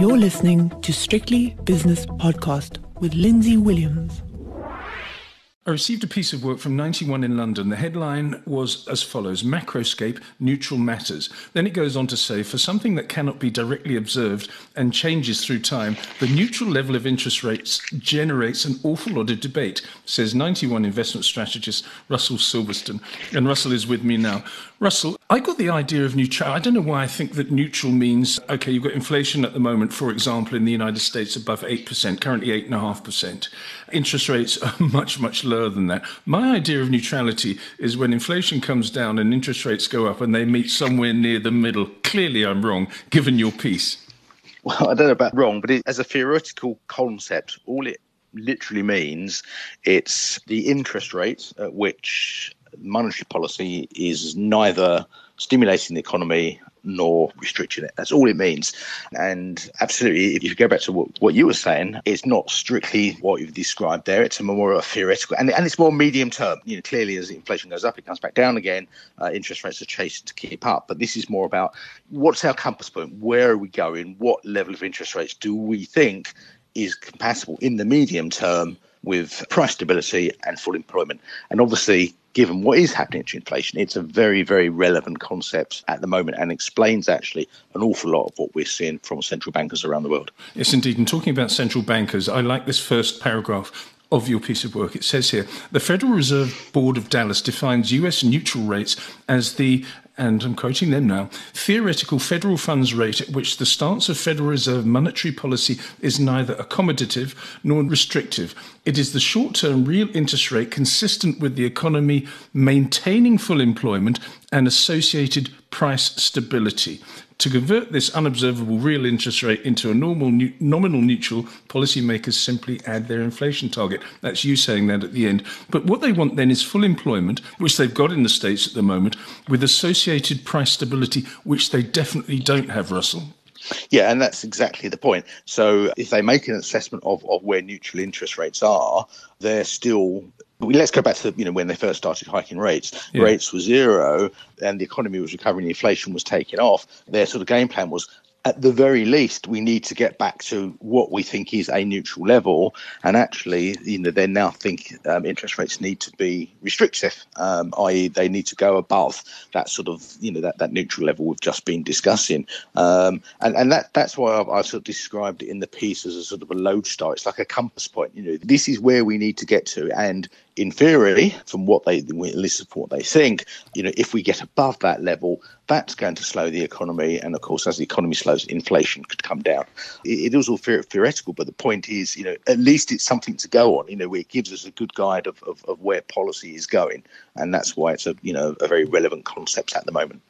You're listening to Strictly Business Podcast with Lindsay Williams. I received a piece of work from 91 in London. The headline was as follows Macroscape Neutral Matters. Then it goes on to say for something that cannot be directly observed and changes through time, the neutral level of interest rates generates an awful lot of debate, says 91 investment strategist Russell Silberston. And Russell is with me now. Russell, I got the idea of neutral. I don't know why I think that neutral means okay, you've got inflation at the moment, for example, in the United States above 8%, currently 8.5%. Interest rates are much, much lower than that. My idea of neutrality is when inflation comes down and interest rates go up and they meet somewhere near the middle. Clearly, I'm wrong, given your piece. Well, I don't know about wrong, but it, as a theoretical concept, all it literally means it's the interest rate at which monetary policy is neither stimulating the economy nor restricting it. That's all it means. And absolutely, if you go back to what, what you were saying, it's not strictly what you've described there. It's a more a theoretical, and, and it's more medium term. You know, clearly as inflation goes up, it comes back down again. Uh, interest rates are chasing to keep up. But this is more about what's our compass point? Where are we going? What level of interest rates do we think is compatible in the medium term with price stability and full employment? And obviously, given what is happening to inflation, it's a very, very relevant concept at the moment and explains actually an awful lot of what we're seeing from central bankers around the world. Yes, indeed. And talking about central bankers, I like this first paragraph of your piece of work. It says here the Federal Reserve Board of Dallas defines US neutral rates as the and I'm quoting them now, theoretical federal funds rate at which the stance of Federal Reserve monetary policy is neither accommodative nor restrictive. It is the short term real interest rate consistent with the economy maintaining full employment and associated price stability. To convert this unobservable real interest rate into a normal nominal neutral, policymakers simply add their inflation target. That's you saying that at the end. But what they want then is full employment, which they've got in the States at the moment, with associated price stability, which they definitely don't have, Russell. Yeah, and that's exactly the point. So if they make an assessment of, of where neutral interest rates are, they're still let's go back to you know when they first started hiking rates. Yeah. Rates were zero, and the economy was recovering, inflation was taking off. Their sort of game plan was at the very least, we need to get back to what we think is a neutral level. And actually, you know, they now think um, interest rates need to be restrictive, um, i.e., they need to go above that sort of, you know, that, that neutral level we've just been discussing. Um, and and that that's why I've, I've, sort of described it in the piece as a sort of a lodestar. It's like a compass point. You know, this is where we need to get to, and in theory, from what they listen from what they think, you know, if we get above that level, that's going to slow the economy. And of course, as the economy slows, inflation could come down. It, is all theoretical, but the point is, you know, at least it's something to go on. You know, it gives us a good guide of, of, of where policy is going, and that's why it's a you know a very relevant concept at the moment.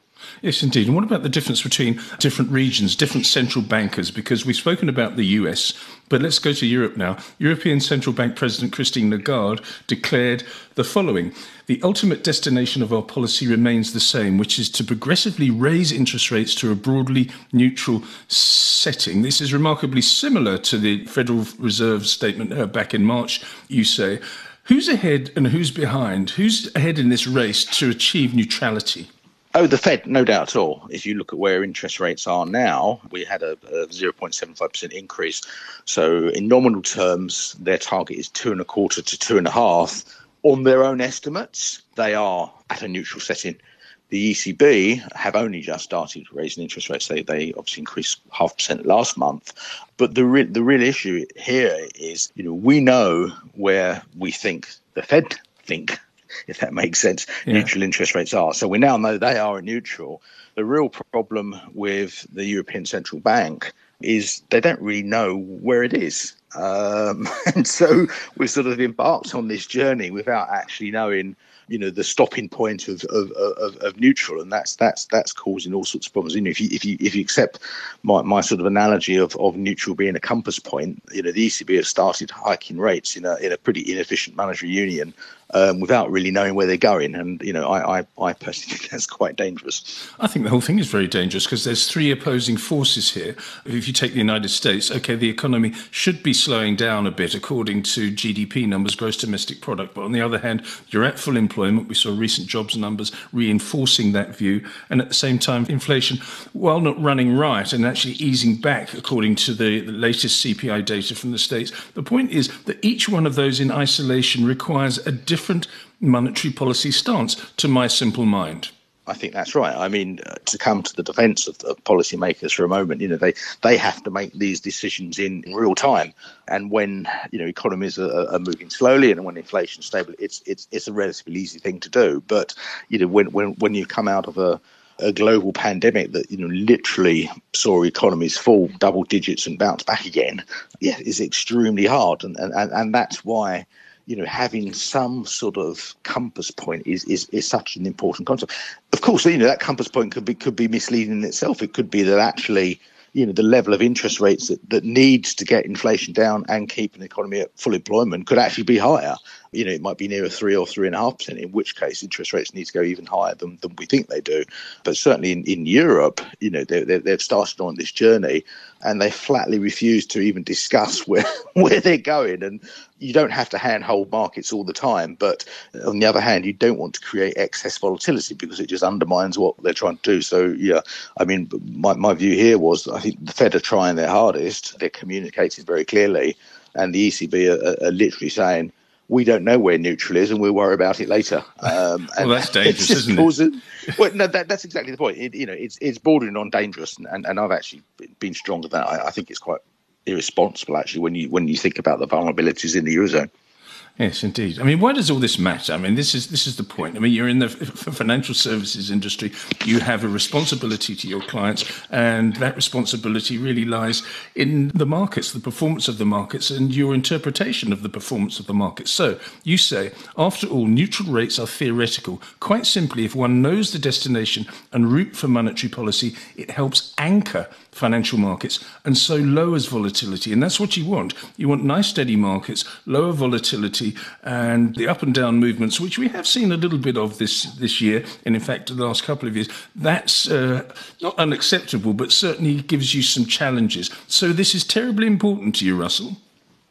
Yes, indeed. And what about the difference between different regions, different central bankers? Because we've spoken about the US, but let's go to Europe now. European Central Bank President Christine Lagarde declared the following The ultimate destination of our policy remains the same, which is to progressively raise interest rates to a broadly neutral setting. This is remarkably similar to the Federal Reserve statement uh, back in March, you say. Who's ahead and who's behind? Who's ahead in this race to achieve neutrality? Oh, the Fed, no doubt at all. If you look at where interest rates are now, we had a, a 0.75% increase. So, in nominal terms, their target is two and a quarter to two and a half. On their own estimates, they are at a neutral setting. The ECB have only just started raising interest rates. They, they obviously increased half percent last month. But the, re- the real issue here is, you know, we know where we think the Fed think if that makes sense, yeah. neutral interest rates are. So we now know they are neutral. The real problem with the European Central Bank is they don't really know where it is. Um, and so we've sort of embarked on this journey without actually knowing you know the stopping point of of, of, of neutral, and that's that's that's causing all sorts of problems. You know, if you if you if you accept my, my sort of analogy of, of neutral being a compass point, you know, the ECB has started hiking rates in a in a pretty inefficient monetary union um, without really knowing where they're going. And you know, I, I, I personally think that's quite dangerous. I think the whole thing is very dangerous because there's three opposing forces here. If you take the United States, okay, the economy should be slowing down a bit according to GDP numbers, gross domestic product. But on the other hand, you're at full employment. We saw recent jobs numbers reinforcing that view. And at the same time, inflation, while not running right and actually easing back according to the, the latest CPI data from the States, the point is that each one of those in isolation requires a different monetary policy stance, to my simple mind. I think that's right. I mean, uh, to come to the defence of, of policymakers for a moment, you know, they they have to make these decisions in, in real time, and when you know economies are, are, moving slowly and when inflation's stable, it's it's it's a relatively easy thing to do. But you know, when when when you come out of a a global pandemic that you know literally saw economies fall double digits and bounce back again, yeah, is extremely hard, and and and that's why you know, having some sort of compass point is, is, is such an important concept. Of course, you know, that compass point could be could be misleading in itself. It could be that actually, you know, the level of interest rates that, that needs to get inflation down and keep an economy at full employment could actually be higher you know, it might be nearer three or three and a half percent, in which case interest rates need to go even higher than, than we think they do. But certainly in, in Europe, you know, they, they, they've started on this journey and they flatly refuse to even discuss where, where they're going. And you don't have to handhold markets all the time. But on the other hand, you don't want to create excess volatility because it just undermines what they're trying to do. So, yeah, I mean, my, my view here was I think the Fed are trying their hardest. They're communicating very clearly. And the ECB are, are literally saying, we don't know where neutral is, and we'll worry about it later. Um, well, that's dangerous, isn't it? well, no, that, that's exactly the point. It, you know, it's it's bordering on dangerous, and, and I've actually been stronger than that. I, I think it's quite irresponsible actually when you when you think about the vulnerabilities in the eurozone. Yes, indeed. I mean, why does all this matter? I mean, this is this is the point. I mean, you're in the financial services industry. You have a responsibility to your clients, and that responsibility really lies in the markets, the performance of the markets, and your interpretation of the performance of the markets. So you say, after all, neutral rates are theoretical. Quite simply, if one knows the destination and route for monetary policy, it helps anchor financial markets and so lowers volatility. And that's what you want. You want nice, steady markets, lower volatility, and the up and down movements, which we have seen a little bit of this, this year, and in fact, the last couple of years. That's uh, not unacceptable, but certainly gives you some challenges. So this is terribly important to you, Russell.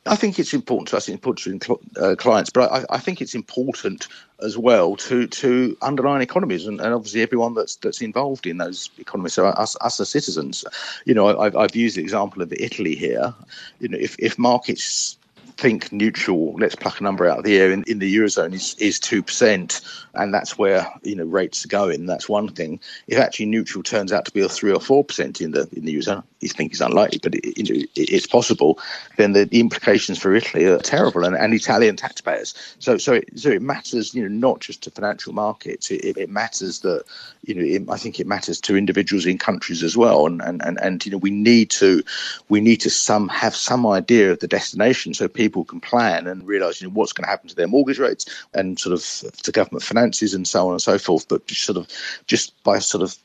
I think it's important to us, important to uh, clients, but I, I, think it's important as well to to underline economies and, and, obviously everyone that's that's involved in those economies. So us, us as citizens, you know, I've, I've used the example of Italy here. You know, if if markets think neutral, let's pluck a number out of the air in, in the eurozone is is two percent, and that's where you know rates are going. That's one thing. If actually neutral turns out to be a three or four percent in the in the eurozone, I think it's unlikely, but it, you it, it's possible. Then the, the, implications for Italy are terrible, and, and Italian taxpayers. So so it, so it matters, you know, not just to financial markets. It, it matters that you know I think it matters to individuals in countries as well, and, and and and you know we need to we need to some have some idea of the destination so people people can plan and realise you know what's going to happen to their mortgage rates and sort of to government finances and so on and so forth. But sort of just by sort of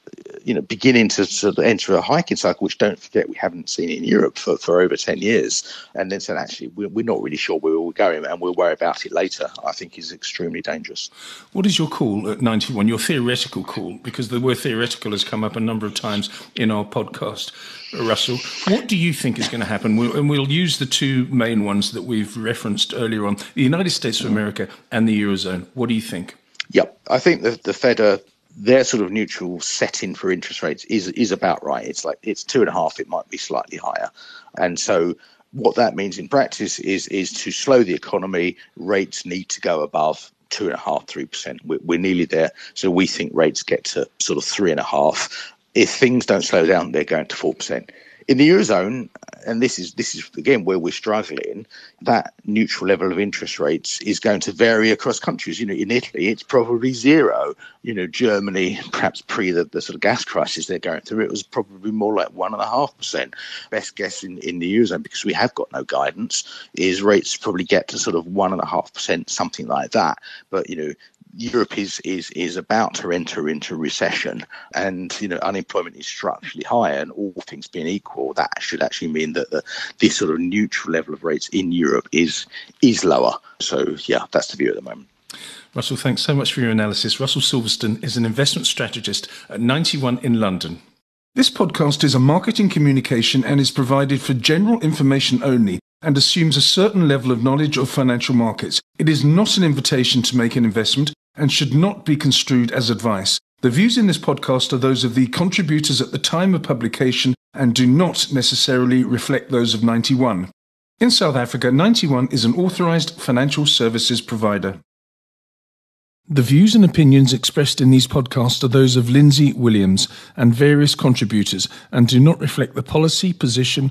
you know beginning to sort of enter a hiking cycle, which don't forget we haven't seen in Europe for, for over ten years, and then said actually we're, we're not really sure where we're going and we'll worry about it later. I think is extremely dangerous. What is your call at ninety one? Your theoretical call, because the word theoretical has come up a number of times in our podcast. Russell. What do you think is going to happen? We'll, and we'll use the two main ones that we've referenced earlier on the United States of America and the Eurozone. What do you think? Yep. I think the, the Fed are their sort of neutral setting for interest rates is is about right. It's like it's two and a half. It might be slightly higher, and so what that means in practice is is to slow the economy. Rates need to go above two and a half, three percent. We're, we're nearly there. So we think rates get to sort of three and a half, if things don't slow down, they're going to four percent. In the eurozone, and this is this is again where we're struggling, that neutral level of interest rates is going to vary across countries. You know, in Italy, it's probably zero. You know, Germany, perhaps pre the, the sort of gas crisis they're going through, it was probably more like one and a half percent. Best guess in, in the eurozone, because we have got no guidance, is rates probably get to sort of one and a half percent, something like that. But you know, Europe is is is about to enter into recession, and you know unemployment is structurally higher, and all things being equal, that should actually mean that the this sort of neutral level of rates in Europe is is lower. So yeah, that's the view at the moment. Russell, thanks so much for your analysis. Russell Silberston is an investment strategist at 91 in London. This podcast is a marketing communication and is provided for general information only and assumes a certain level of knowledge of financial markets. It is not an invitation to make an investment and should not be construed as advice. The views in this podcast are those of the contributors at the time of publication and do not necessarily reflect those of 91. In South Africa, 91 is an authorized financial services provider. The views and opinions expressed in these podcasts are those of Lindsay Williams and various contributors and do not reflect the policy, position,